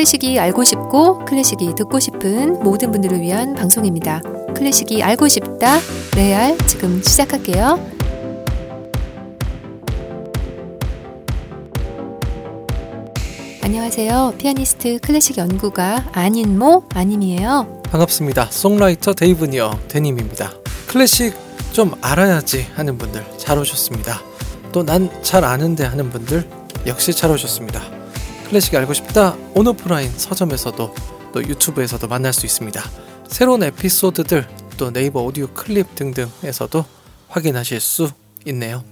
클래식이 알고 싶고 클래식이 듣고 싶은 모든 분들을 위한 방송입니다. 클래식이 알고 싶다 레알 지금 시작할게요. 안녕하세요. 피아니스트 클래식 연구가 안인모 안님이에요. 반갑습니다. songwriter 데이브니어 데님입니다. 클래식 좀 알아야지 하는 분들 잘 오셨습니다. 또 난 잘 아는데 하는 분들 역시 잘 오셨습니다. 클래식 알고 싶다 온오프라인 서점에서도 또 유튜브에서도 만날 수 있습니다. 새로운 에피소드들 또 네이버 오디오 클립 등등에서도 확인하실 수 있네요.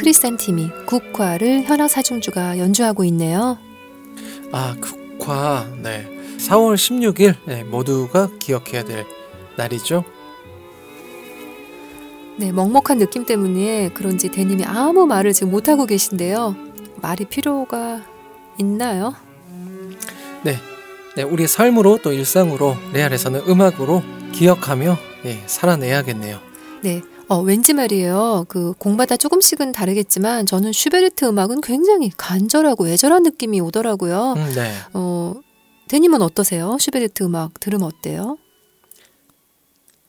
크리산팀이 국화를 현악 사중주가 연주하고 있네요. 아, 국화. 네. 4월 16일 네, 모두가 기억해야 될 날이죠. 네, 먹먹한 느낌 때문에 그런지 대님이 아무 말을 지금 못 하고 계신데요. 말이 필요가 있나요? 네. 네, 우리 삶으로 또 일상으로 레알에서는 음악으로 기억하며 예, 살아내야겠네요. 네. 어, 왠지 말이에요. 그 곡마다 조금씩은 다르겠지만 저는 슈베르트 음악은 굉장히 간절하고 애절한 느낌이 오더라고요. 음, 네. 어, 데님은 어떠세요? 슈베르트 음악 들으면 어때요?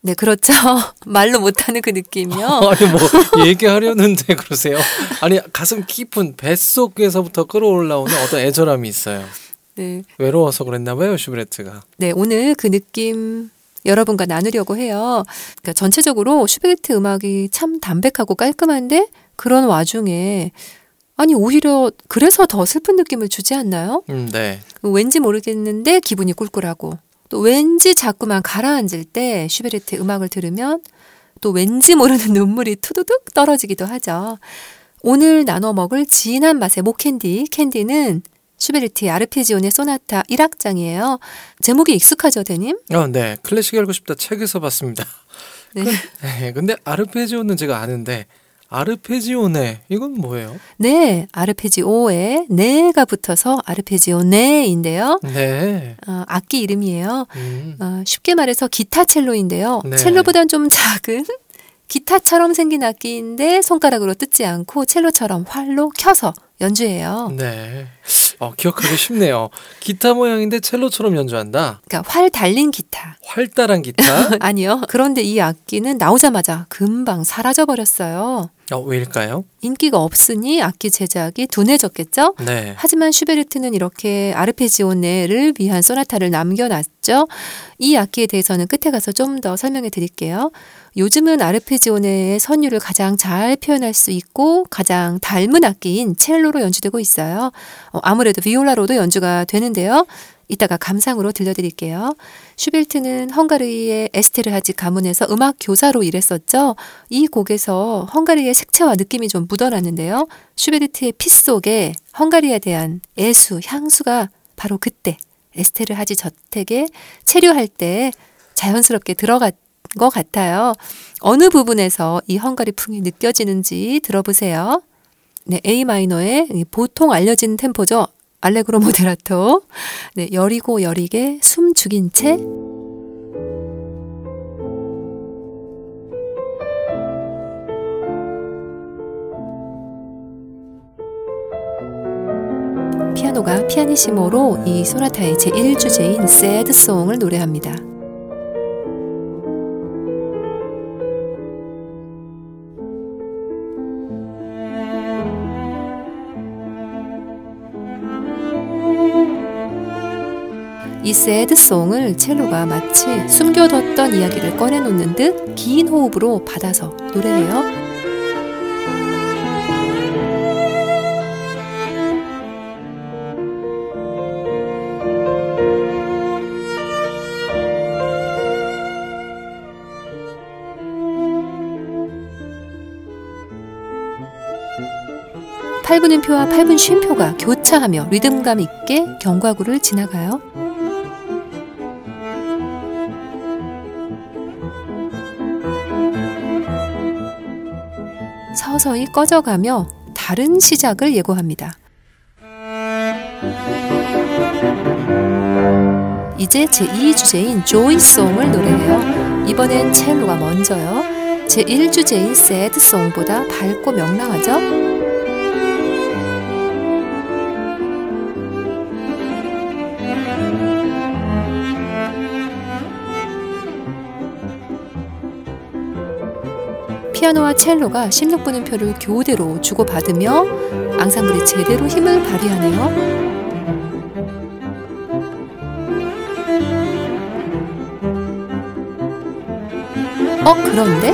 네, 그렇죠. 말로 못하는 그 느낌이요. 아니 뭐 얘기하려는데 그러세요? 아니 가슴 깊은 뱃속에서부터 끌어올라오는 어떤 애절함이 있어요. 네. 외로워서 그랬나 봐요, 슈베르트가. 네, 오늘 그 느낌 여러분과 나누려고 해요. 그러니까 전체적으로 슈베르트 음악이 참 담백하고 깔끔한데 그런 와중에 아니 오히려 그래서 더 슬픈 느낌을 주지 않나요? 음, 네. 왠지 모르겠는데 기분이 꿀꿀하고 또 왠지 자꾸만 가라앉을 때 슈베르트 음악을 들으면 또 왠지 모르는 눈물이 투두둑 떨어지기도 하죠. 오늘 나눠 먹을 진한 맛의 목캔디 캔디는 슈베르트의 아르페지오네 소나타 1악장이에요. 제목이 익숙하죠, 대님? 어, 네. 클래식 알고 싶다 책에서 봤습니다. 네. 네. 근데 아르페지오는 제가 아는데 아르페지오네 이건 뭐예요? 네, 아르페지오에 네가 붙어서 아르페지오네인데요. 네. 어, 악기 이름이에요. 음. 어, 쉽게 말해서 기타 첼로인데요. 네. 첼로보단 좀 작은 기타처럼 생긴 악기인데 손가락으로 뜯지 않고 첼로처럼 활로 켜서 연주해요. 네. 어, 기억하기 쉽네요. 기타 모양인데 첼로처럼 연주한다. 그러니까 활 달린 기타. 활달한 기타. 아니요. 그런데 이 악기는 나오자마자 금방 사라져 버렸어요. 어, 왜일까요? 인기가 없으니 악기 제작이 둔해졌겠죠? 네. 하지만 슈베르트는 이렇게 아르페지오네를 위한 소나타를 남겨놨죠. 이 악기에 대해서는 끝에 가서 좀 더 설명해 드릴게요. 요즘은 아르페지오네의 선율을 가장 잘 표현할 수 있고 가장 닮은 악기인 첼로 로 연주되고 있어요. 어, 아무래도 비올라로도 연주가 되는데요. 이따가 감상으로 들려드릴게요. 슈베르트는 헝가리의 에스테르하지 가문에서 음악 교사로 일했었죠. 이 곡에서 헝가리의 색채와 느낌이 좀 묻어났는데요. 슈베르트의 피 속에 헝가리에 대한 애수, 향수가 바로 그때 에스테르하지 저택에 체류할 때 자연스럽게 들어갔 것 같아요. 어느 부분에서 이 헝가리 풍이 느껴지는지 들어보세요. 네, A 마이너의 보통 알려진 템포죠. 알레그로 모데라토. 네, 여리고 여리게 숨 죽인 채 피아노가 피아니시모로 이 소나타의 제1주제인 새드송을 노래합니다. 이 새드송을 첼로가 마치 숨겨뒀던 이야기를 꺼내놓는 듯 긴 호흡으로 받아서 노래해요. 팔분음표와 팔분 쉼표가 교차하며 리듬감 있게 경과구를 지나가요. 서서히 꺼져가며 다른 시작을 예고합니다. 이제 제2주제인 조이송을 노래해요. 이번엔 첼로가 먼저요. 제1주제인 새드송보다 밝고 명랑하죠? 피아노와 첼로가 16분음표를 교대로 주고받으며 앙상블이 제대로 힘을 발휘하네요. 어, 그런데?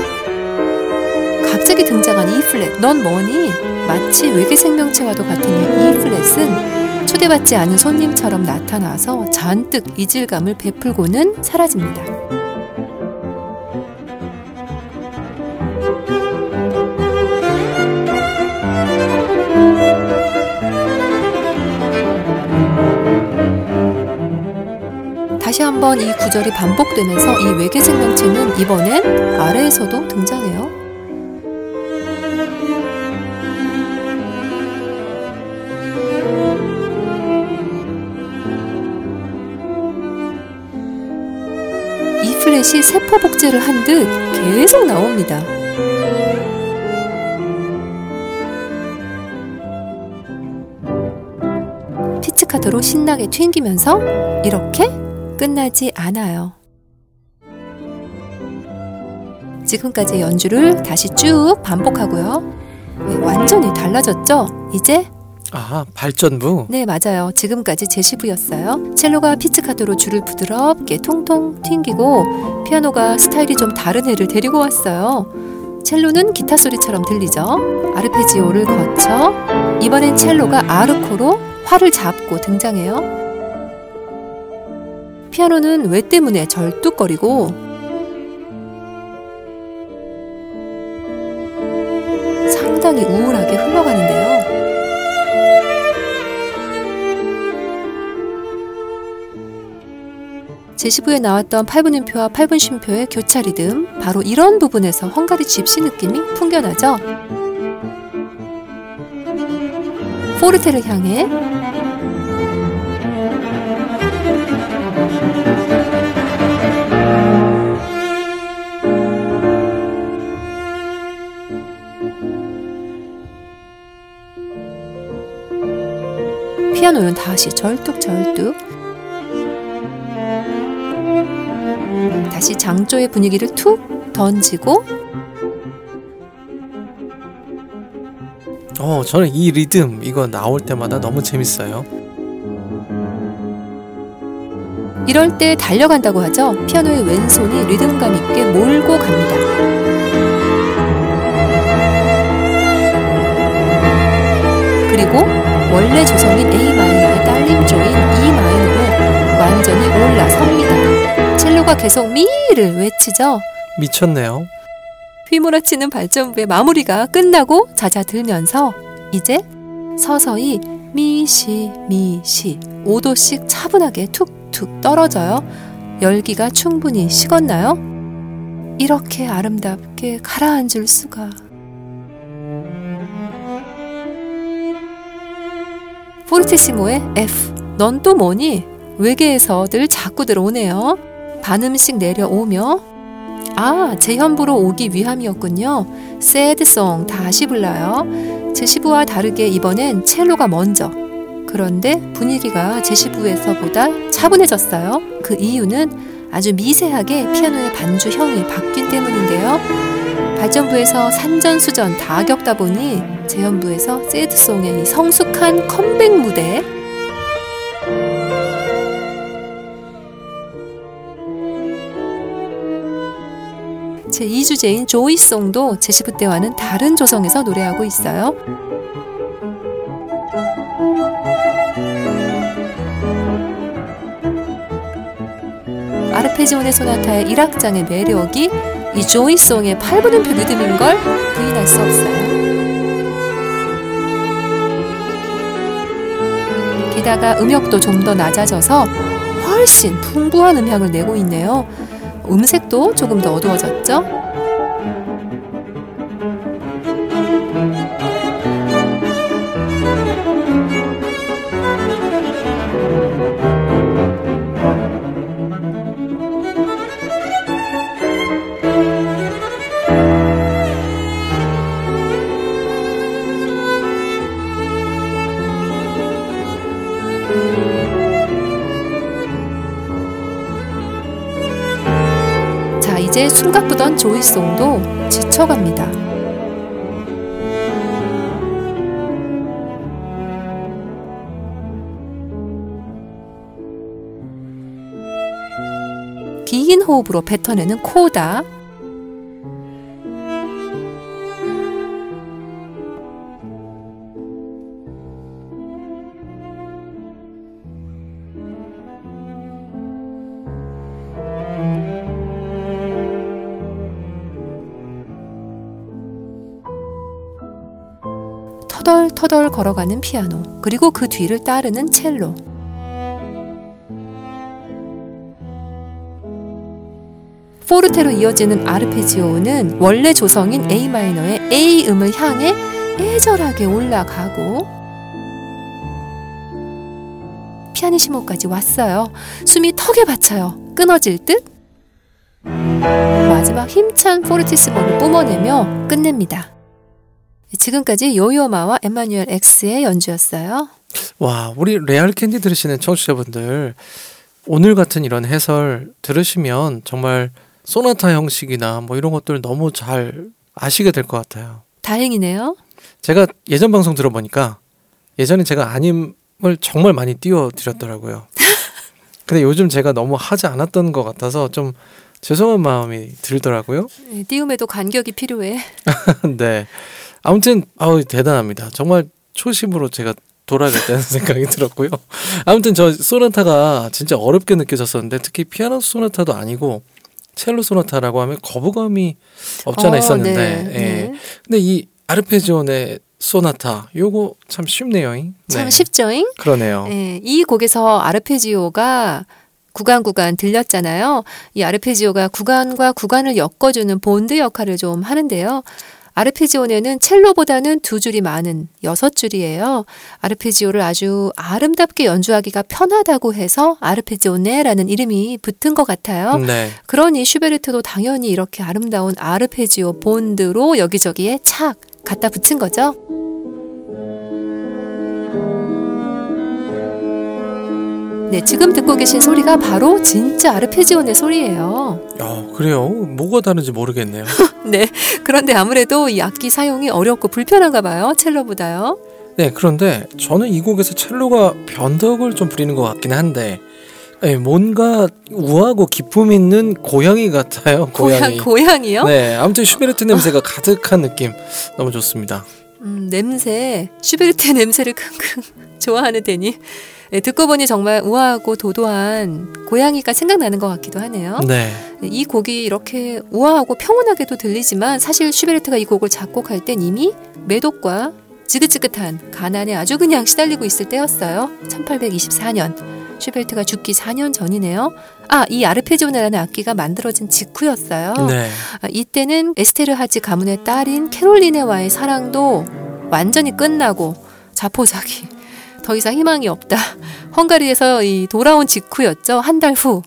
갑자기 등장한 E 플랫, 넌 뭐니? 마치 외계 생명체와도 같은 이 E 플랫은 초대받지 않은 손님처럼 나타나서 잔뜩 이질감을 베풀고는 사라집니다. 번 이 구절이 반복되면서 이 외계 생명체는 이번엔 아래에서도 등장해요. 이 플랫이 세포 복제를 한 듯 계속 나옵니다. 피치카드로 신나게 튕기면서 이렇게 끝나지 않아요. 지금까지의 연주를 다시 쭉 반복하고요. 네, 완전히 달라졌죠? 이제 아, 발전부? 네, 맞아요. 지금까지 제시부였어요. 첼로가 피치카드로 줄을 부드럽게 통통 튕기고 피아노가 스타일이 좀 다른 애를 데리고 왔어요. 첼로는 기타 소리처럼 들리죠? 아르페지오를 거쳐 이번엔 첼로가 아르코로 활을 잡고 등장해요. 피아노는 왜 때문에 절뚝거리고 상당히 우울하게 흘러가는데요. 제시부에 나왔던 8분 음표와 8분 쉼표의 교차 리듬 바로 이런 부분에서 헝가리 집시 느낌이 풍겨나죠. 포르테를 향해 피아노는 다시 절뚝절뚝 다시 장조의 분위기를 툭 던지고 어, 저는 이 리듬 이거 나올 때마다 너무 재밌어요. 이럴 때 달려간다고 하죠. 피아노의 왼손이 리듬감 있게 몰고 갑니다. 원래 조성인 A 마이너의 딸림조인 E 마이너로 완전히 올라섭니다. 첼로가 계속 미를 외치죠. 미쳤네요. 휘몰아치는 발전부의 마무리가 끝나고 잦아들면서 이제 서서히 미시 미시 5도씩 차분하게 툭툭 떨어져요. 열기가 충분히 식었나요? 이렇게 아름답게 가라앉을 수가. 포르테시모의 F. 넌 또 뭐니? 외계에서 늘 자꾸 들어오네요. 반음씩 내려오며 아, 재현부로 오기 위함이었군요. 새드송 다시 불러요. 제시부와 다르게 이번엔 첼로가 먼저. 그런데 분위기가 제시부에서보다 차분해졌어요. 그 이유는 아주 미세하게 피아노의 반주형이 바뀐 때문인데요. 발전부에서 산전수전 다 겪다 보니 재현부에서 새드송의 이 성숙한 컴백 무대 제 2주제인 조이송도 제시부 때와는 다른 조성에서 노래하고 있어요. 아르페지오네 소나타의 1악장의 매력이 이 조이송의 8분음표 리듬인 걸 부인할 수 없어요. 게다가 음역도 좀 더 낮아져서 훨씬 풍부한 음향을 내고 있네요. 음색도 조금 더 어두워졌죠? 숨가쁘던 조이송도 지쳐갑니다. 긴 호흡으로 뱉어내는 코다. 터덜터덜 걸어가는 피아노, 그리고 그 뒤를 따르는 첼로. 포르테로 이어지는 아르페지오는 원래 조성인 A 마이너의 A 음을 향해 애절하게 올라가고 피아니시모까지 왔어요. 숨이 턱에 받쳐요. 끊어질 듯? 마지막 힘찬 포르티스본을 뿜어내며 끝냅니다. 지금까지 요요마와 에마뉴엘 X의 연주였어요. 와, 우리 레알 캔디 들으시는 청취자분들 오늘 같은 이런 해설 들으시면 정말 소나타 형식이나 뭐 이런 것들 너무 잘 아시게 될 것 같아요. 다행이네요. 제가 예전 방송 들어보니까 예전에 제가 아님을 정말 많이 띄워드렸더라고요. 근데 요즘 제가 너무 하지 않았던 것 같아서 좀 죄송한 마음이 들더라고요. 네, 띄움에도 간격이 필요해. 네. 아무튼 아우 대단합니다. 정말 초심으로 제가 돌아가겠다는 생각이 들었고요. 아무튼 저 소나타가 진짜 어렵게 느껴졌었는데 특히 피아노 소나타도 아니고 첼로 소나타라고 하면 거부감이 없잖아 어, 있었는데 네, 예. 네. 근데 이 아르페지오네 소나타 요거 참 쉽네요. 네. 참 쉽죠잉? 그러네요. 네, 이 곡에서 아르페지오가 구간 구간 들렸잖아요. 이 아르페지오가 구간과 구간을 엮어주는 본드 역할을 좀 하는데요. 아르페지오네는 첼로보다는 두 줄이 많은 여섯 줄이에요. 아르페지오를 아주 아름답게 연주하기가 편하다고 해서 아르페지오네라는 이름이 붙은 것 같아요. 네. 그러니 슈베르트도 당연히 이렇게 아름다운 아르페지오 본드로 여기저기에 착 갖다 붙인 거죠. 네, 지금 듣고 계신 소리가 바로 진짜 아르페지오네 소리예요. 야, 그래요. 뭐가 다른지 모르겠네요. 네, 그런데 아무래도 이 악기 사용이 어렵고 불편한가 봐요. 첼로보다요. 네, 그런데 저는 이 곡에서 첼로가 변덕을 좀 부리는 것 같긴 한데, 예, 뭔가 우아하고 기품 있는 고양이 같아요. 고양이. 고양, 고양이요? 네, 아무튼 슈베르트 냄새가 가득한 느낌 너무 좋습니다. 음, 냄새, 슈베르트의 냄새를 킁킁 좋아하는 데님. 네, 듣고 보니 정말 우아하고 도도한 고양이가 생각나는 것 같기도 하네요. 네, 이 곡이 이렇게 우아하고 평온하게도 들리지만 사실 슈베르트가 이 곡을 작곡할 땐 이미 매독과 지긋지긋한 가난에 아주 그냥 시달리고 있을 때였어요. 1824년. 슈베르트가 죽기 4년 전이네요. 아, 이 아르페지오네라는 악기가 만들어진 직후였어요. 네, 아, 이때는 에스테르 하지 가문의 딸인 캐롤리네와의 사랑도 완전히 끝나고 자포자기. 더 이상 희망이 없다. 헝가리에서 이 돌아온 직후였죠. 한 달 후.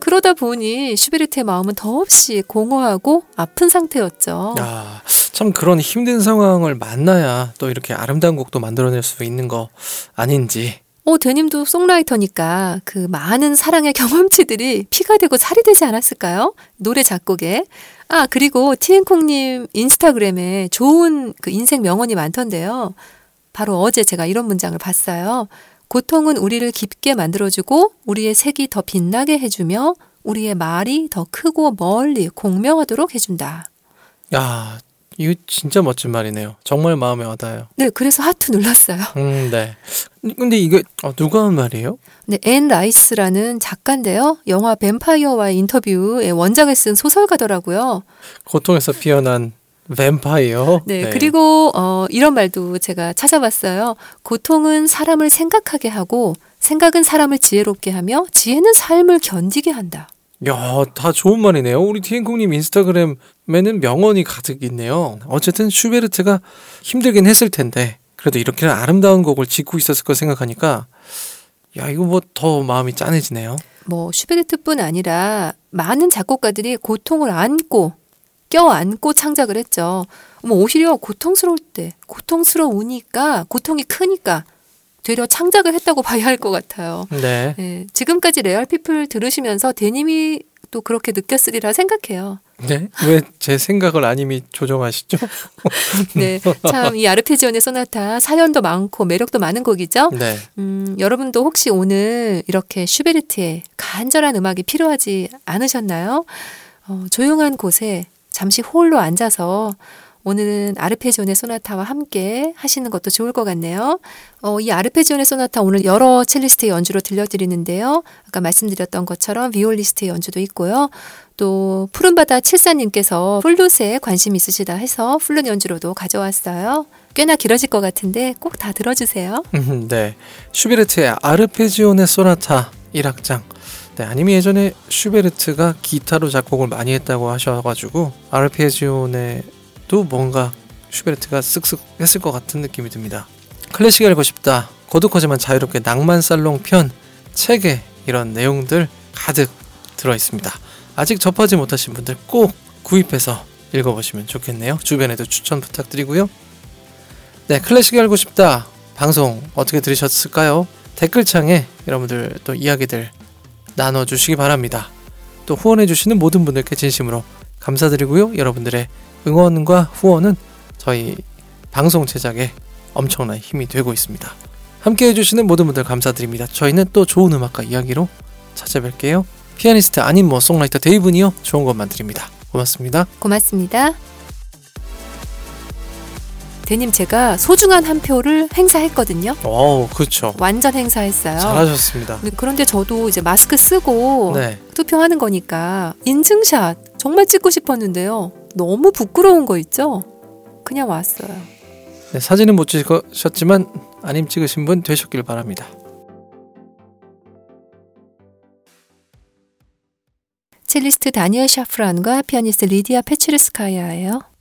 그러다 보니 슈베르트의 마음은 더없이 공허하고 아픈 상태였죠. 야, 참 그런 힘든 상황을 만나야 또 이렇게 아름다운 곡도 만들어낼 수 있는 거 아닌지. 어, 데님도 송라이터니까 그 많은 사랑의 경험치들이 피가 되고 살이 되지 않았을까요? 노래 작곡에. 아, 그리고 티엔콩님 인스타그램에 좋은 그 인생 명언이 많던데요. 바로 어제 제가 이런 문장을 봤어요. 고통은 우리를 깊게 만들어주고 우리의 색이 더 빛나게 해주며 우리의 말이 더 크고 멀리 공명하도록 해준다. 야, 이거 진짜 멋진 말이네요. 정말 마음에 와닿아요. 네, 그래서 하트 눌렀어요. 음, 네. 근데 이거 어, 누가 한 말이에요? 네, 앤 라이스라는 작가인데요. 영화 뱀파이어와의 인터뷰에 원작을 쓴 소설가더라고요. 고통에서 피어난 뱀파이어. 네, 그리고 어, 이런 말도 제가 찾아봤어요. 고통은 사람을 생각하게 하고 생각은 사람을 지혜롭게 하며 지혜는 삶을 견디게 한다. 야, 다 좋은 말이네요. 우리 티엔콩님 인스타그램에는 명언이 가득 있네요. 어쨌든 슈베르트가 힘들긴 했을 텐데 그래도 이렇게 아름다운 곡을 짓고 있었을 거 생각하니까 야 이거 뭐 더 마음이 짠해지네요. 뭐 슈베르트뿐 아니라 많은 작곡가들이 고통을 안고 껴안고 창작을 했죠. 뭐 오히려 고통스러울 때 고통스러우니까 고통이 크니까 되려 창작을 했다고 봐야 할 것 같아요. 네. 네, 지금까지 레알 피플 들으시면서 데님이 또 그렇게 느꼈으리라 생각해요. 네? 왜 제 생각을 안님이 조정하시죠? 네. 참, 이 아르페지오네 소나타 사연도 많고 매력도 많은 곡이죠? 네. 음, 여러분도 혹시 오늘 이렇게 슈베르트의 간절한 음악이 필요하지 않으셨나요? 어, 조용한 곳에 잠시 홀로 앉아서 오늘은 아르페지오네 소나타와 함께 하시는 것도 좋을 것 같네요. 어, 이 아르페지오네 소나타 오늘 여러 첼리스트의 연주로 들려드리는데요. 아까 말씀드렸던 것처럼 비올리스트의 연주도 있고요. 또 푸른바다 칠사님께서 플룻에 관심 있으시다 해서 플룻 연주로도 가져왔어요. 꽤나 길어질 것 같은데 꼭 다 들어주세요. 음, 네. 슈베르트의 아르페지오네 소나타 1악장. 네, 아님이 예전에 슈베르트가 기타로 작곡을 많이 했다고 하셔가지고 아르페지오네 도 뭔가 슈베르트가 쓱쓱 했을 것 같은 느낌이 듭니다. 클래식 알고 싶다. 고독하지만 자유롭게 낭만 살롱 편 책에 이런 내용들 가득 들어 있습니다. 아직 접하지 못하신 분들 꼭 구입해서 읽어보시면 좋겠네요. 주변에도 추천 부탁드리고요. 네, 클래식 알고 싶다. 방송 어떻게 들으셨을까요? 댓글창에 여러분들 또 이야기들 나눠주시기 바랍니다. 또 후원해주시는 모든 분들께 진심으로 감사드리고요. 여러분들의 응원과 후원은 저희 방송 제작에 엄청난 힘이 되고 있습니다. 함께 해주시는 모든 분들 감사드립니다. 저희는 또 좋은 음악과 이야기로 찾아뵐게요. 피아니스트 아닌 뭐 송라이터 데이브니요. 좋은 것만 드립니다. 고맙습니다. 고맙습니다. 대님 제가 소중한 한 표를 행사했거든요. 오, 그렇죠. 완전 행사했어요. 잘하셨습니다. 네, 그런데 저도 이제 마스크 쓰고 네. 투표하는 거니까 인증샷 정말 찍고 싶었는데요. 너무 부끄러운 거 있죠? 그냥 왔어요. 네, 사진은 못 찍으셨지만 아님 찍으신 분 되셨길 바랍니다. 첼리스트 다니엘 샤프란과 피아니스트 리디아 페치르스카야예요.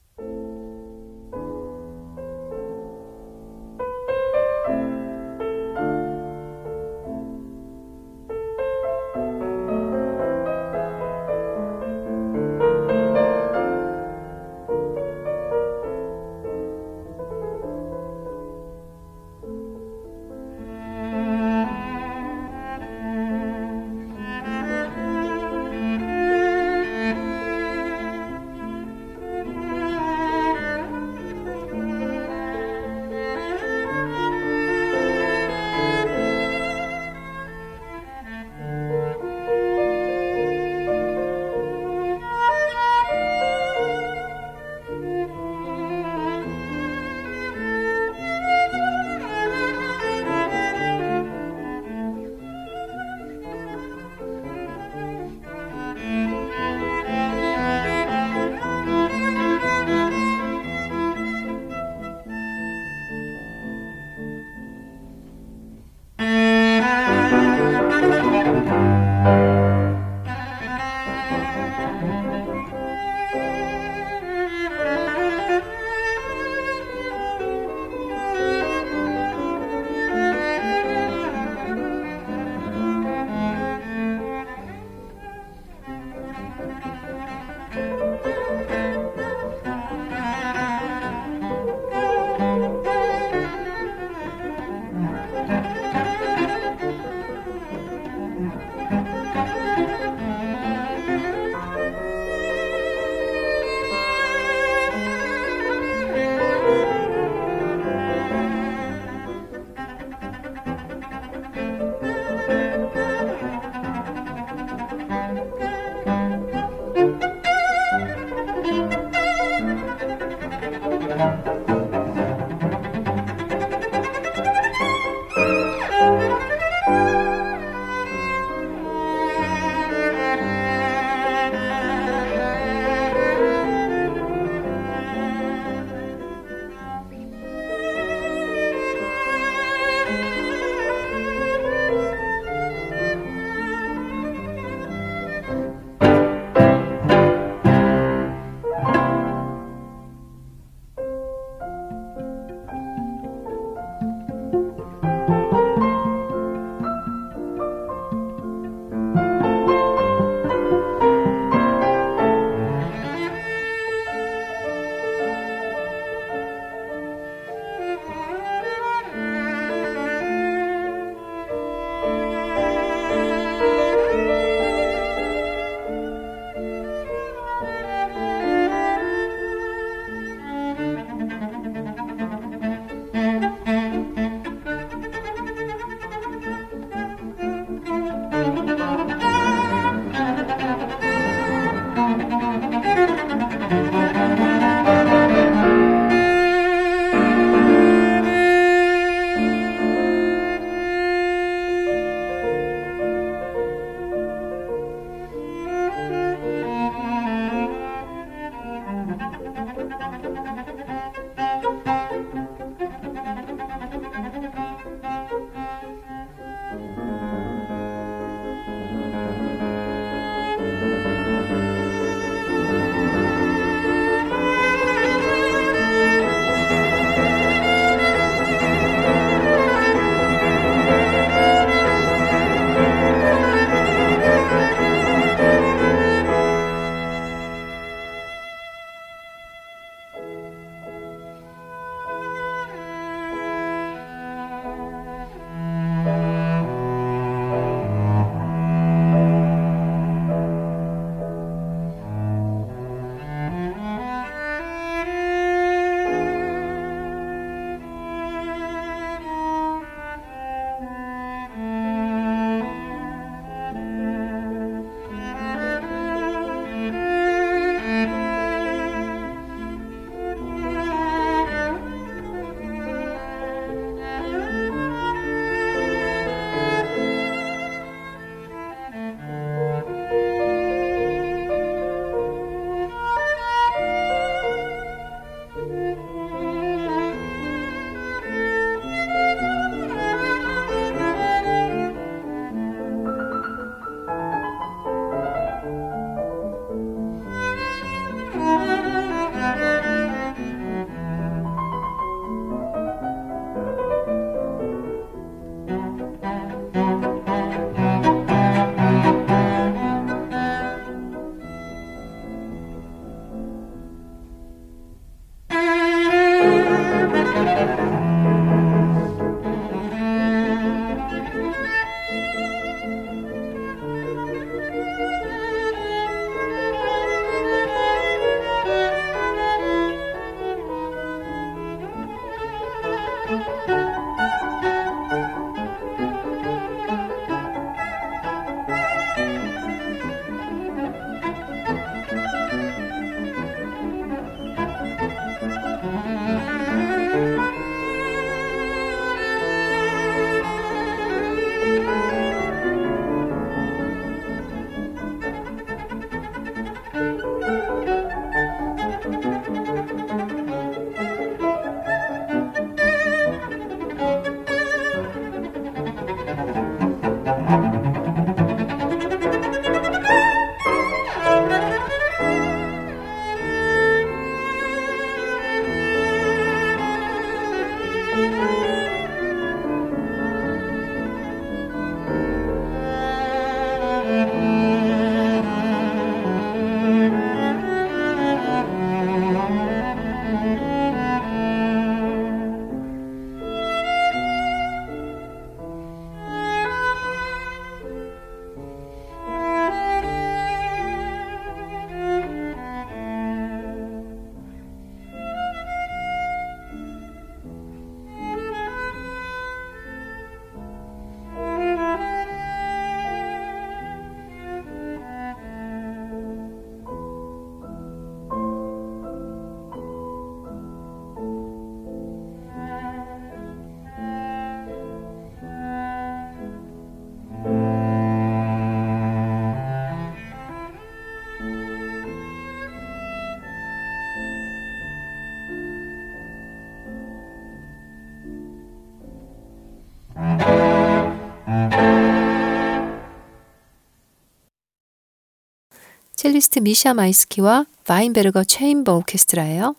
첼리스트 미샤 마이스키와 바인베르거 체인버 오케스트라예요.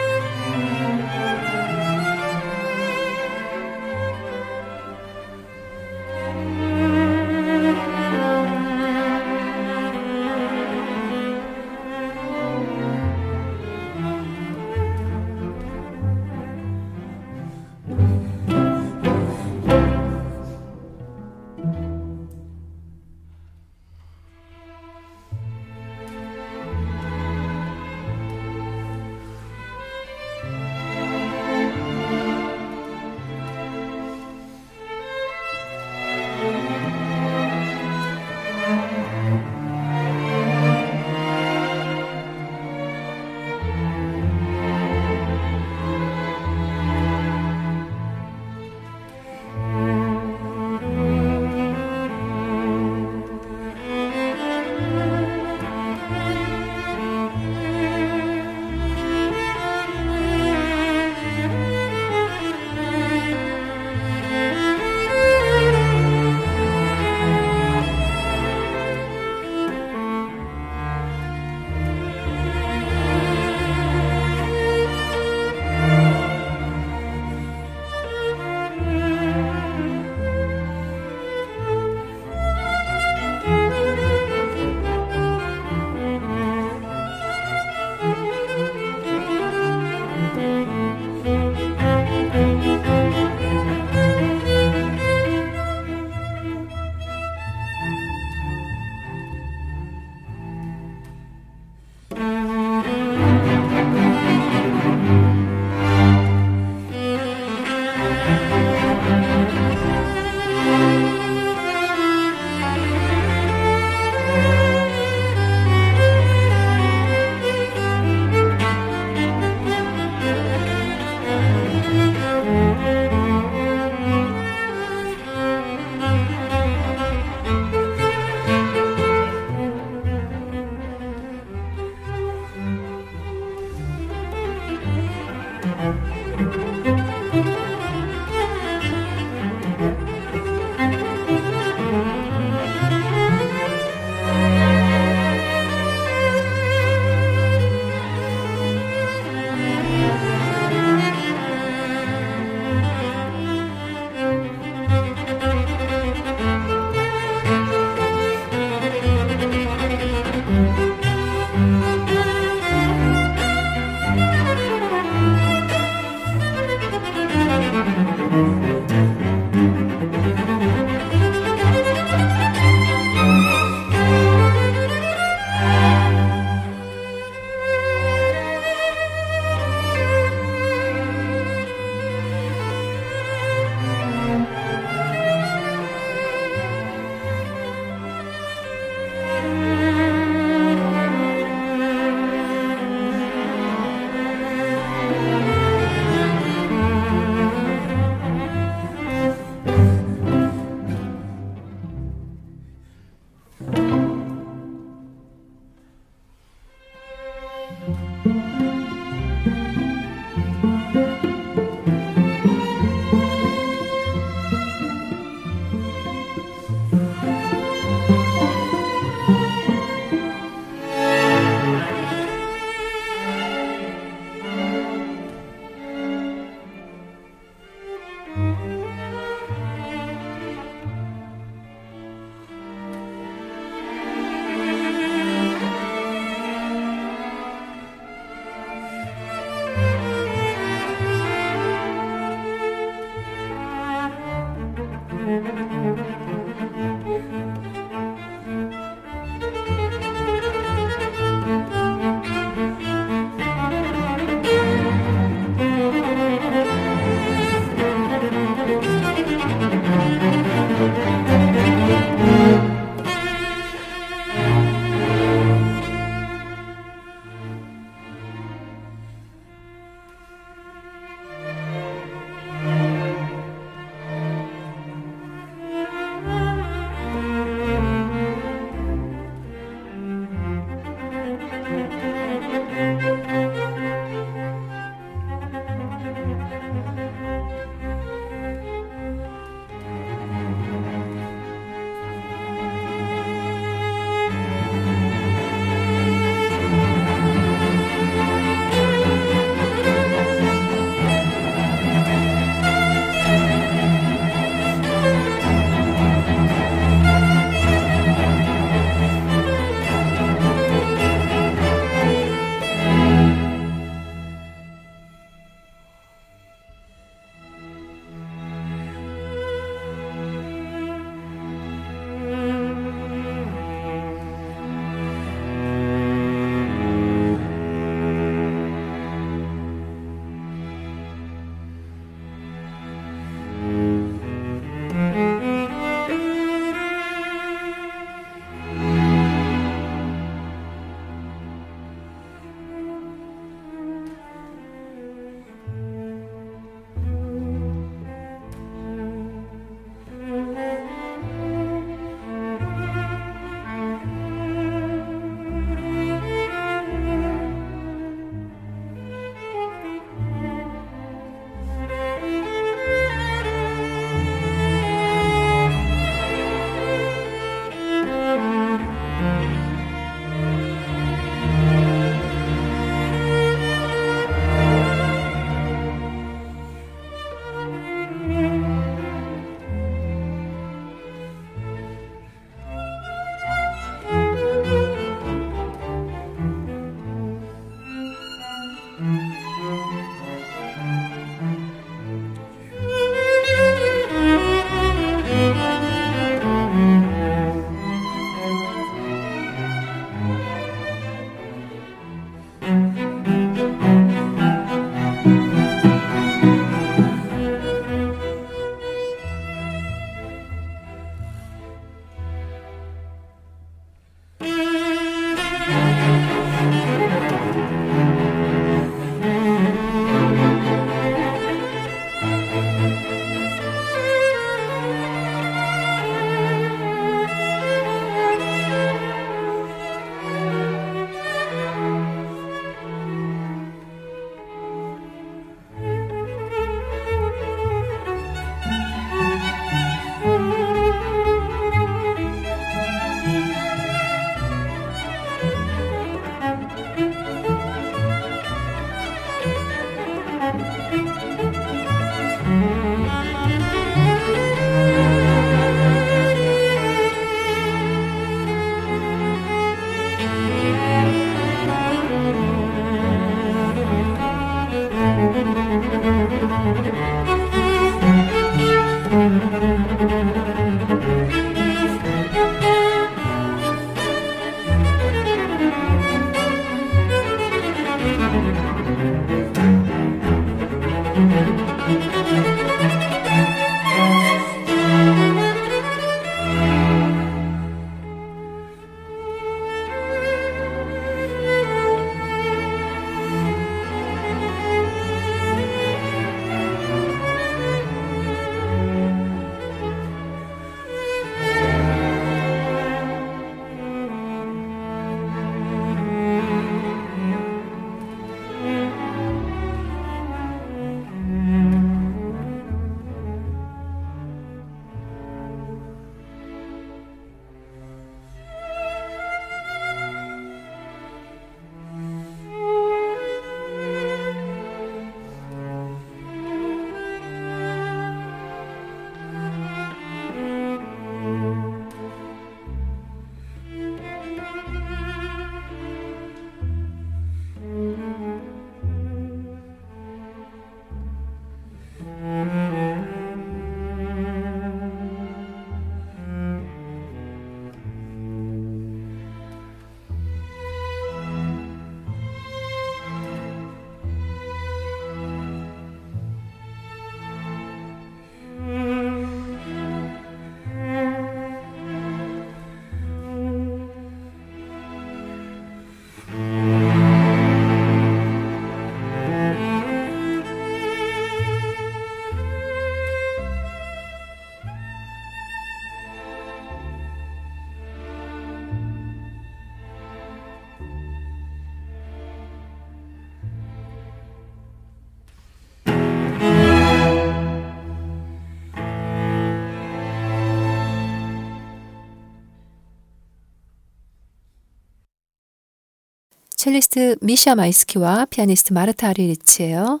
첼리스트 미샤 마이스키와 피아니스트 마르타 아리리치예요.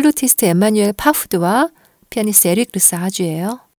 플루티스트 엠마뉴엘 파푸드와 피아니스트 에릭 르사주예요.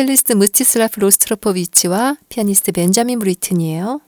첼리스트 무스티슬라프 로스트로포비치와 피아니스트 벤자민 브리튼이에요.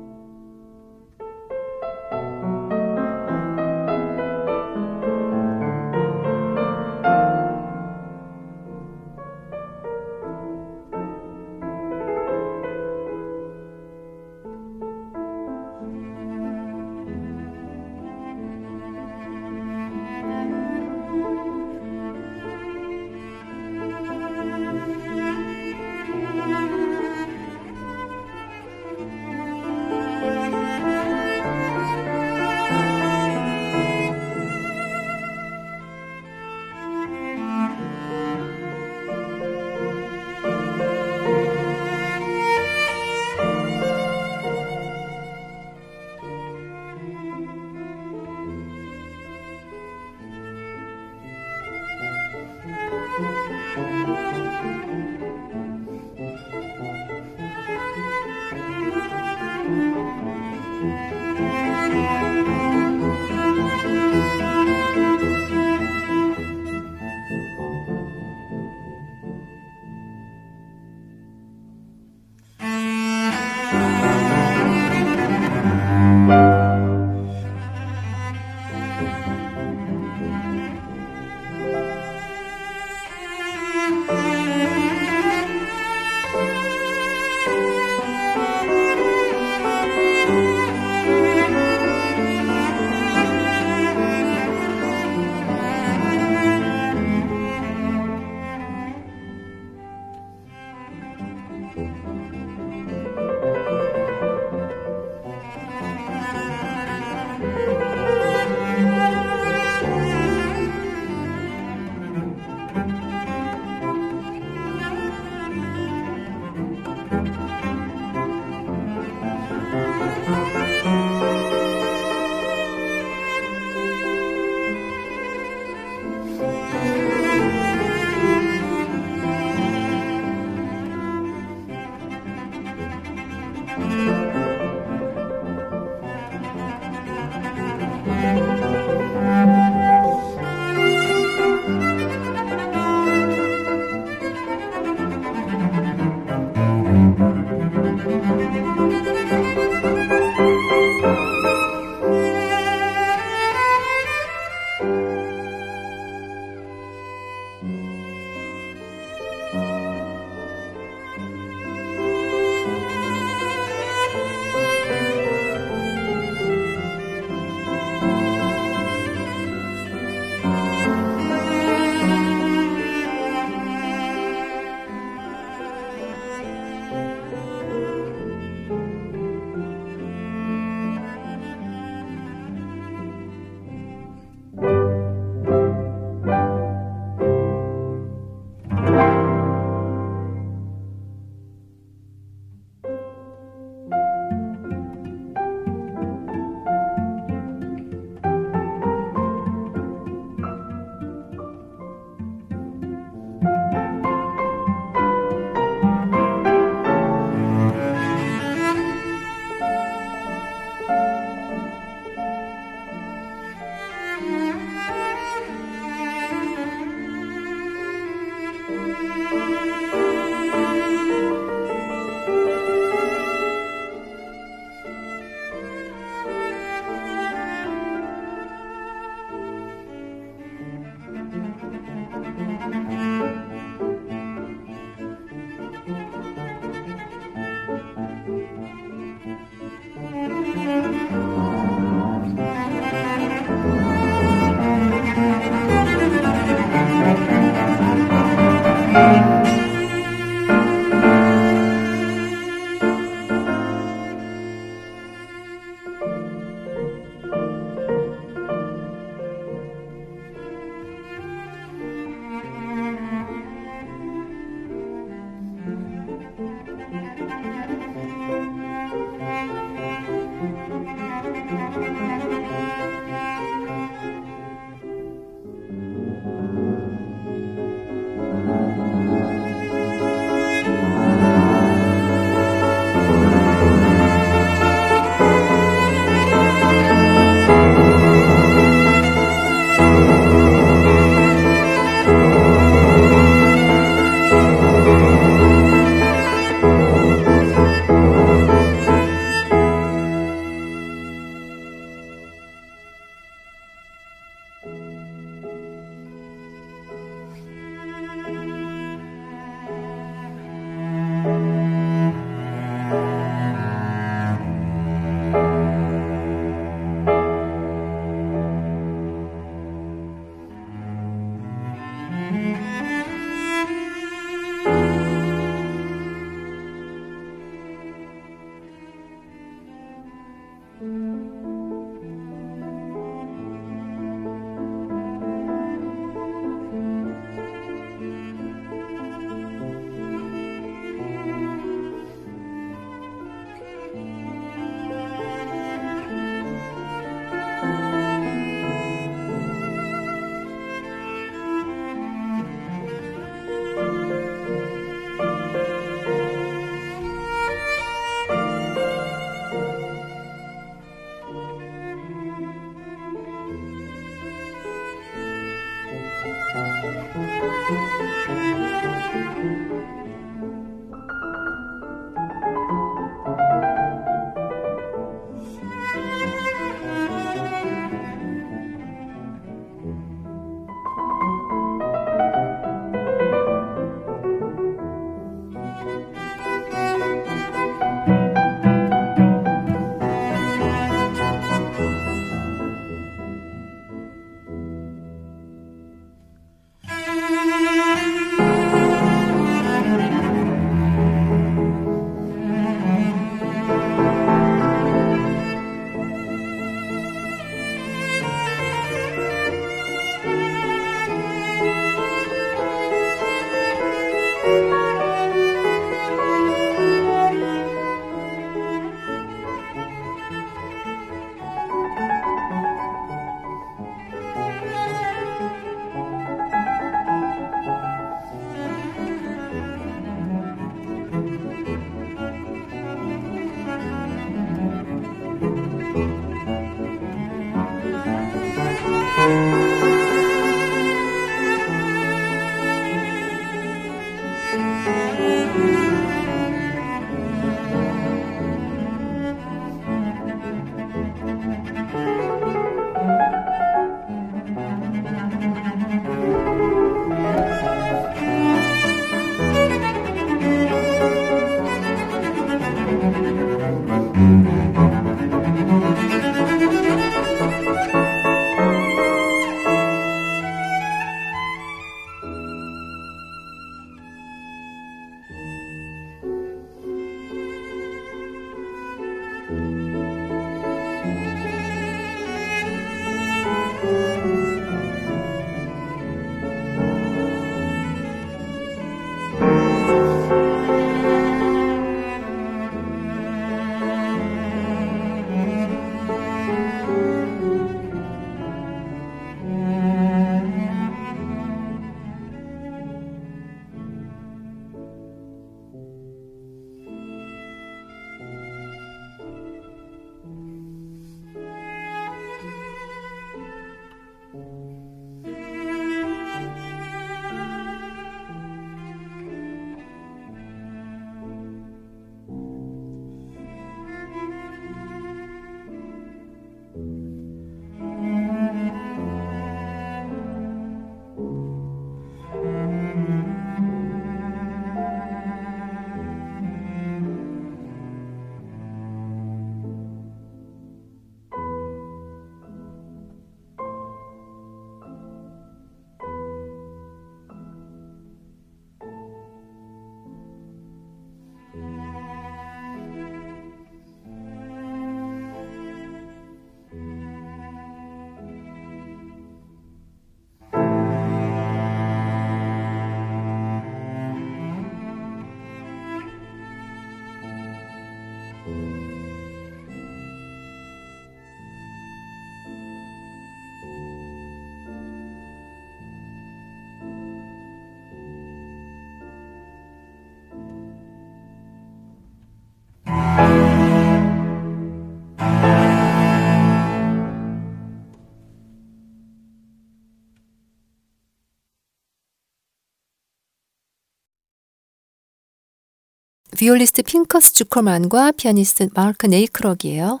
비올리스트 핑커스 주커만과 피아니스트 마크 네이크럭이에요.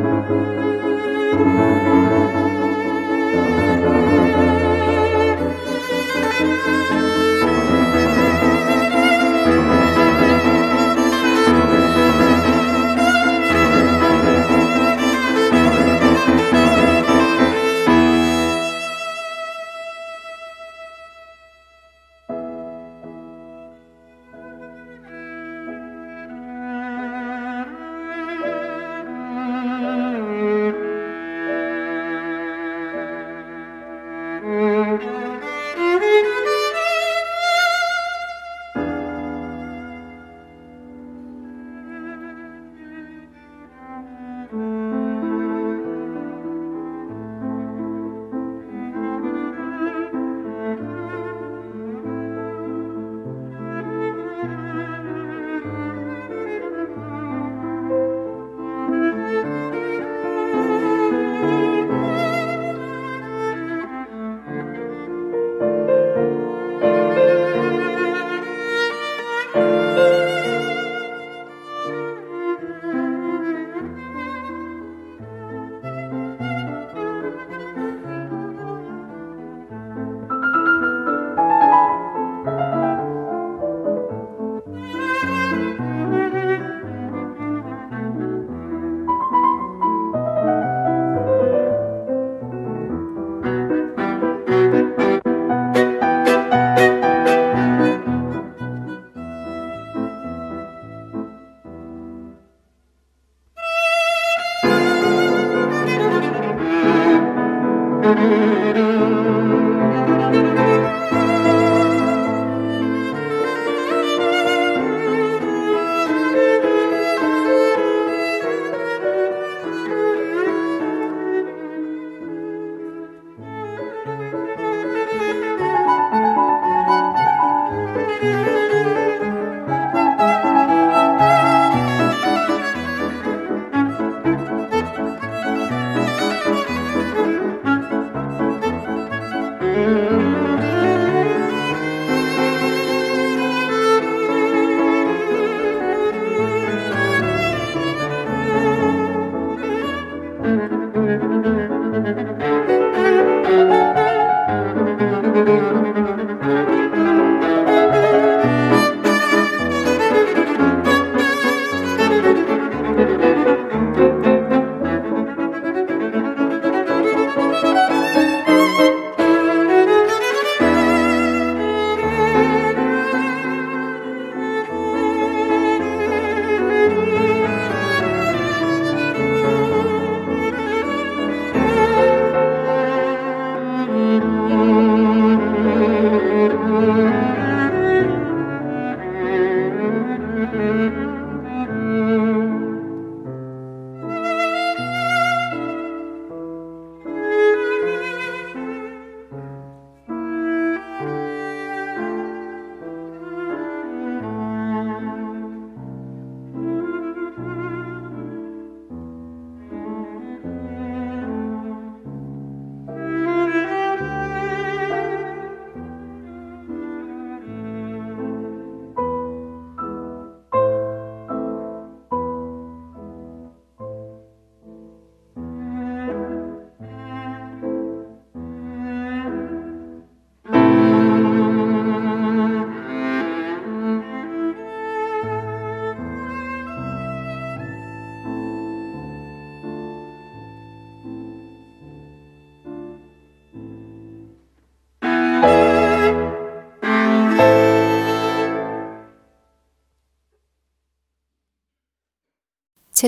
Thank you.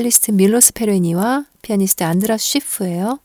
첼리스트 밀로스 페레니와 피아니스트 안드라스 쉬프예요.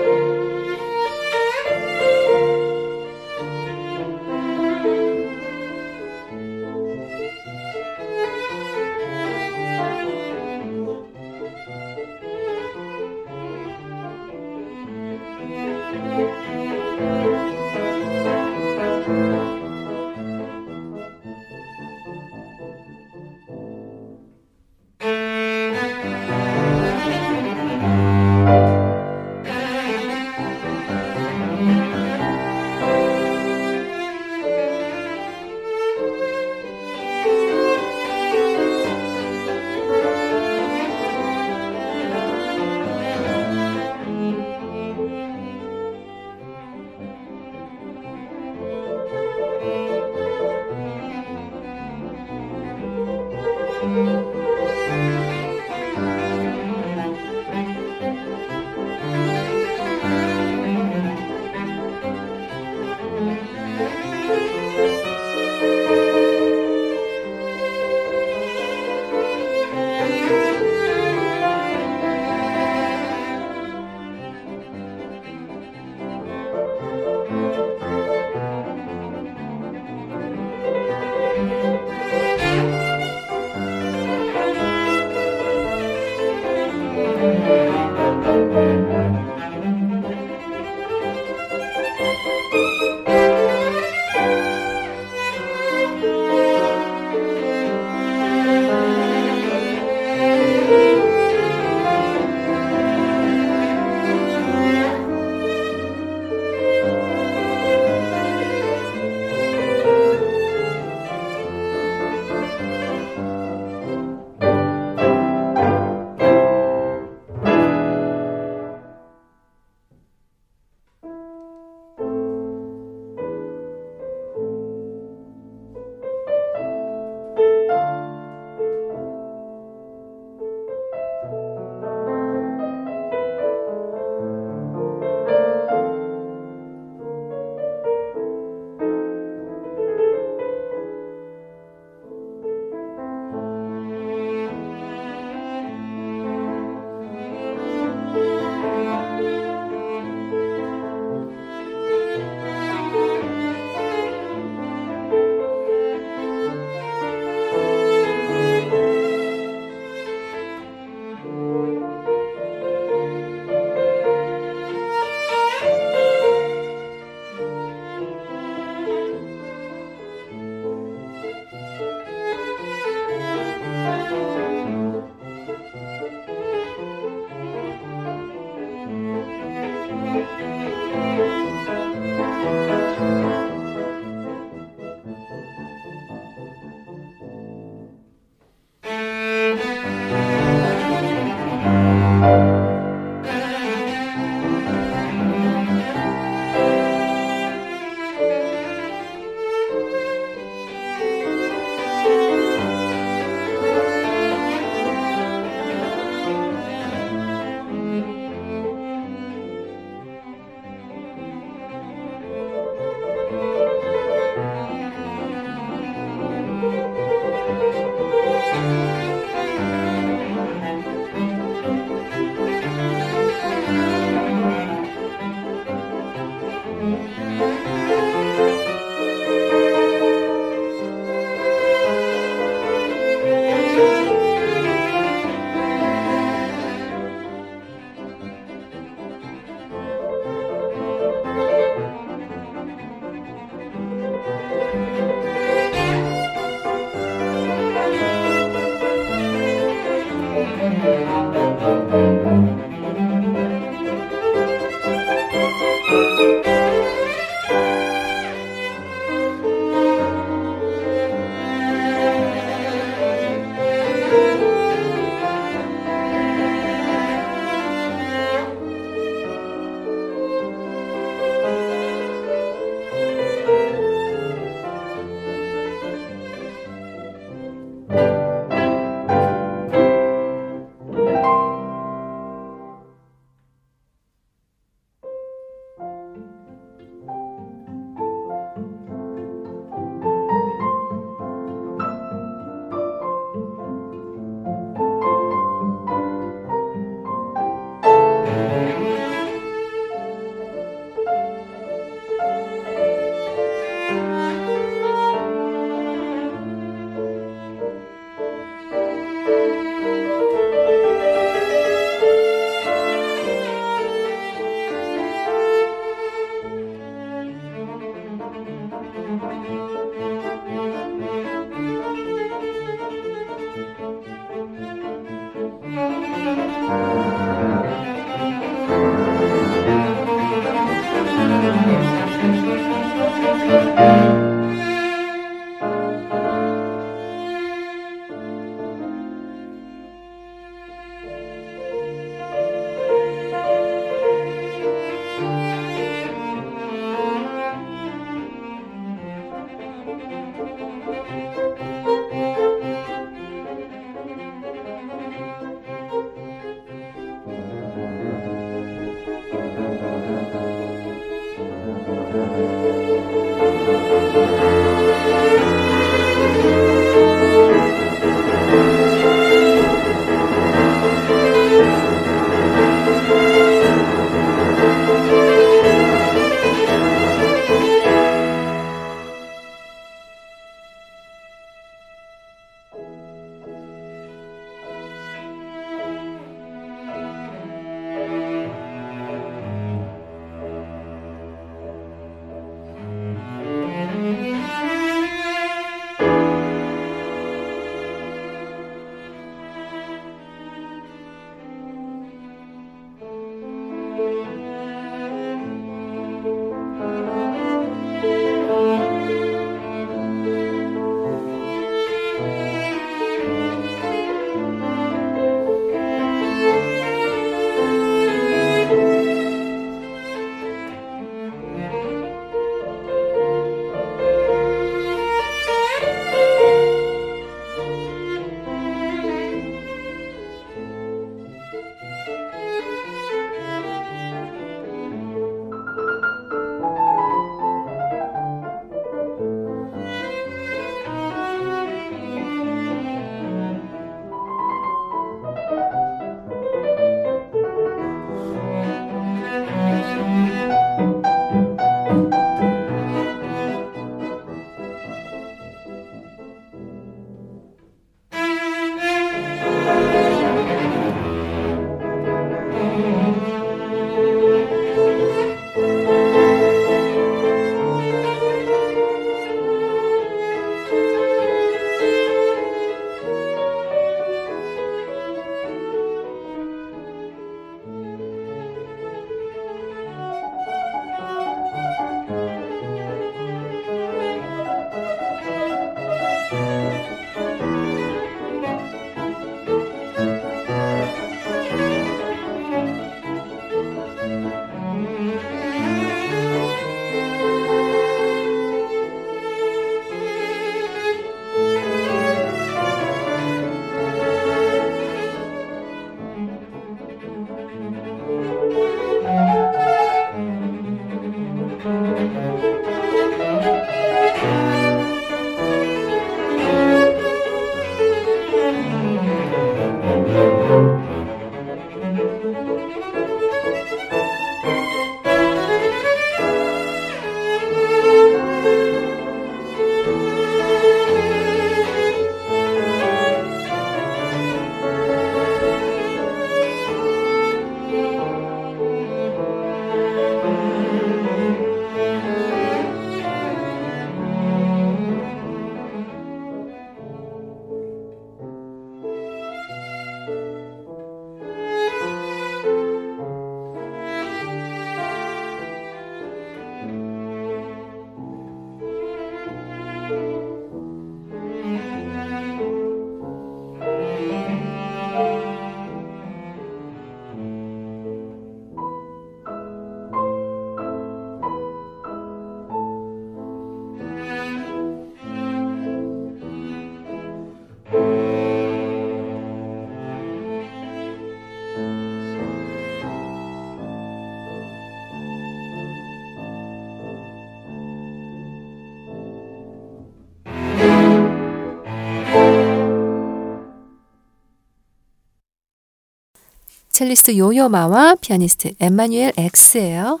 첼리스트 요요마와 피아니스트 엠마뉴엘 X예요.